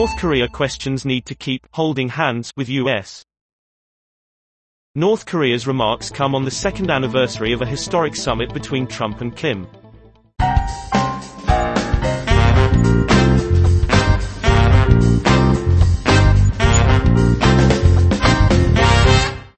North Korea questions need to keep holding hands with U.S. North Korea's remarks come on the second anniversary of a historic summit between Trump and Kim.